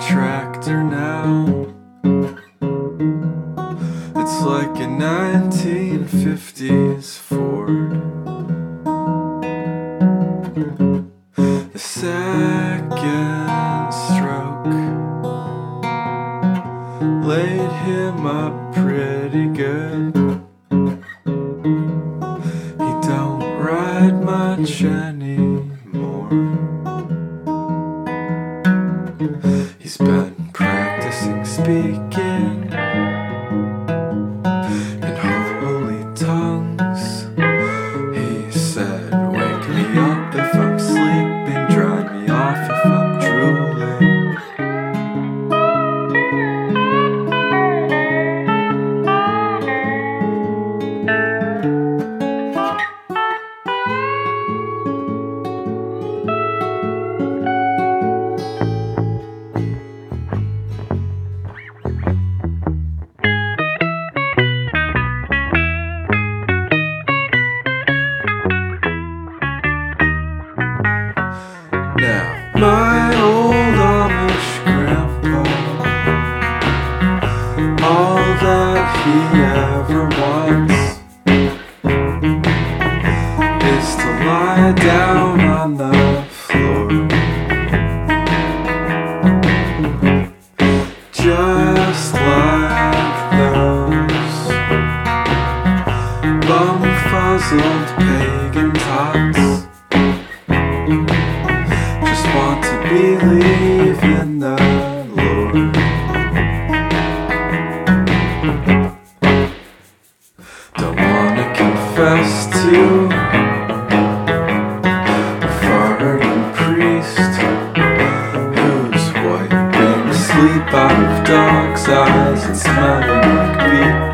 tractor now. It's like a 1950s Ford. The second stroke laid him up pretty good. He don't ride much anymore. Speaking my old Amish grandpa, all that he ever wants is to lie down on the floor. Just like those bum-fuzzled pagan believe in the Lord. Don't want to confess to a foreign priest who's wiping the sleep out of dog's eyes and smelling like beet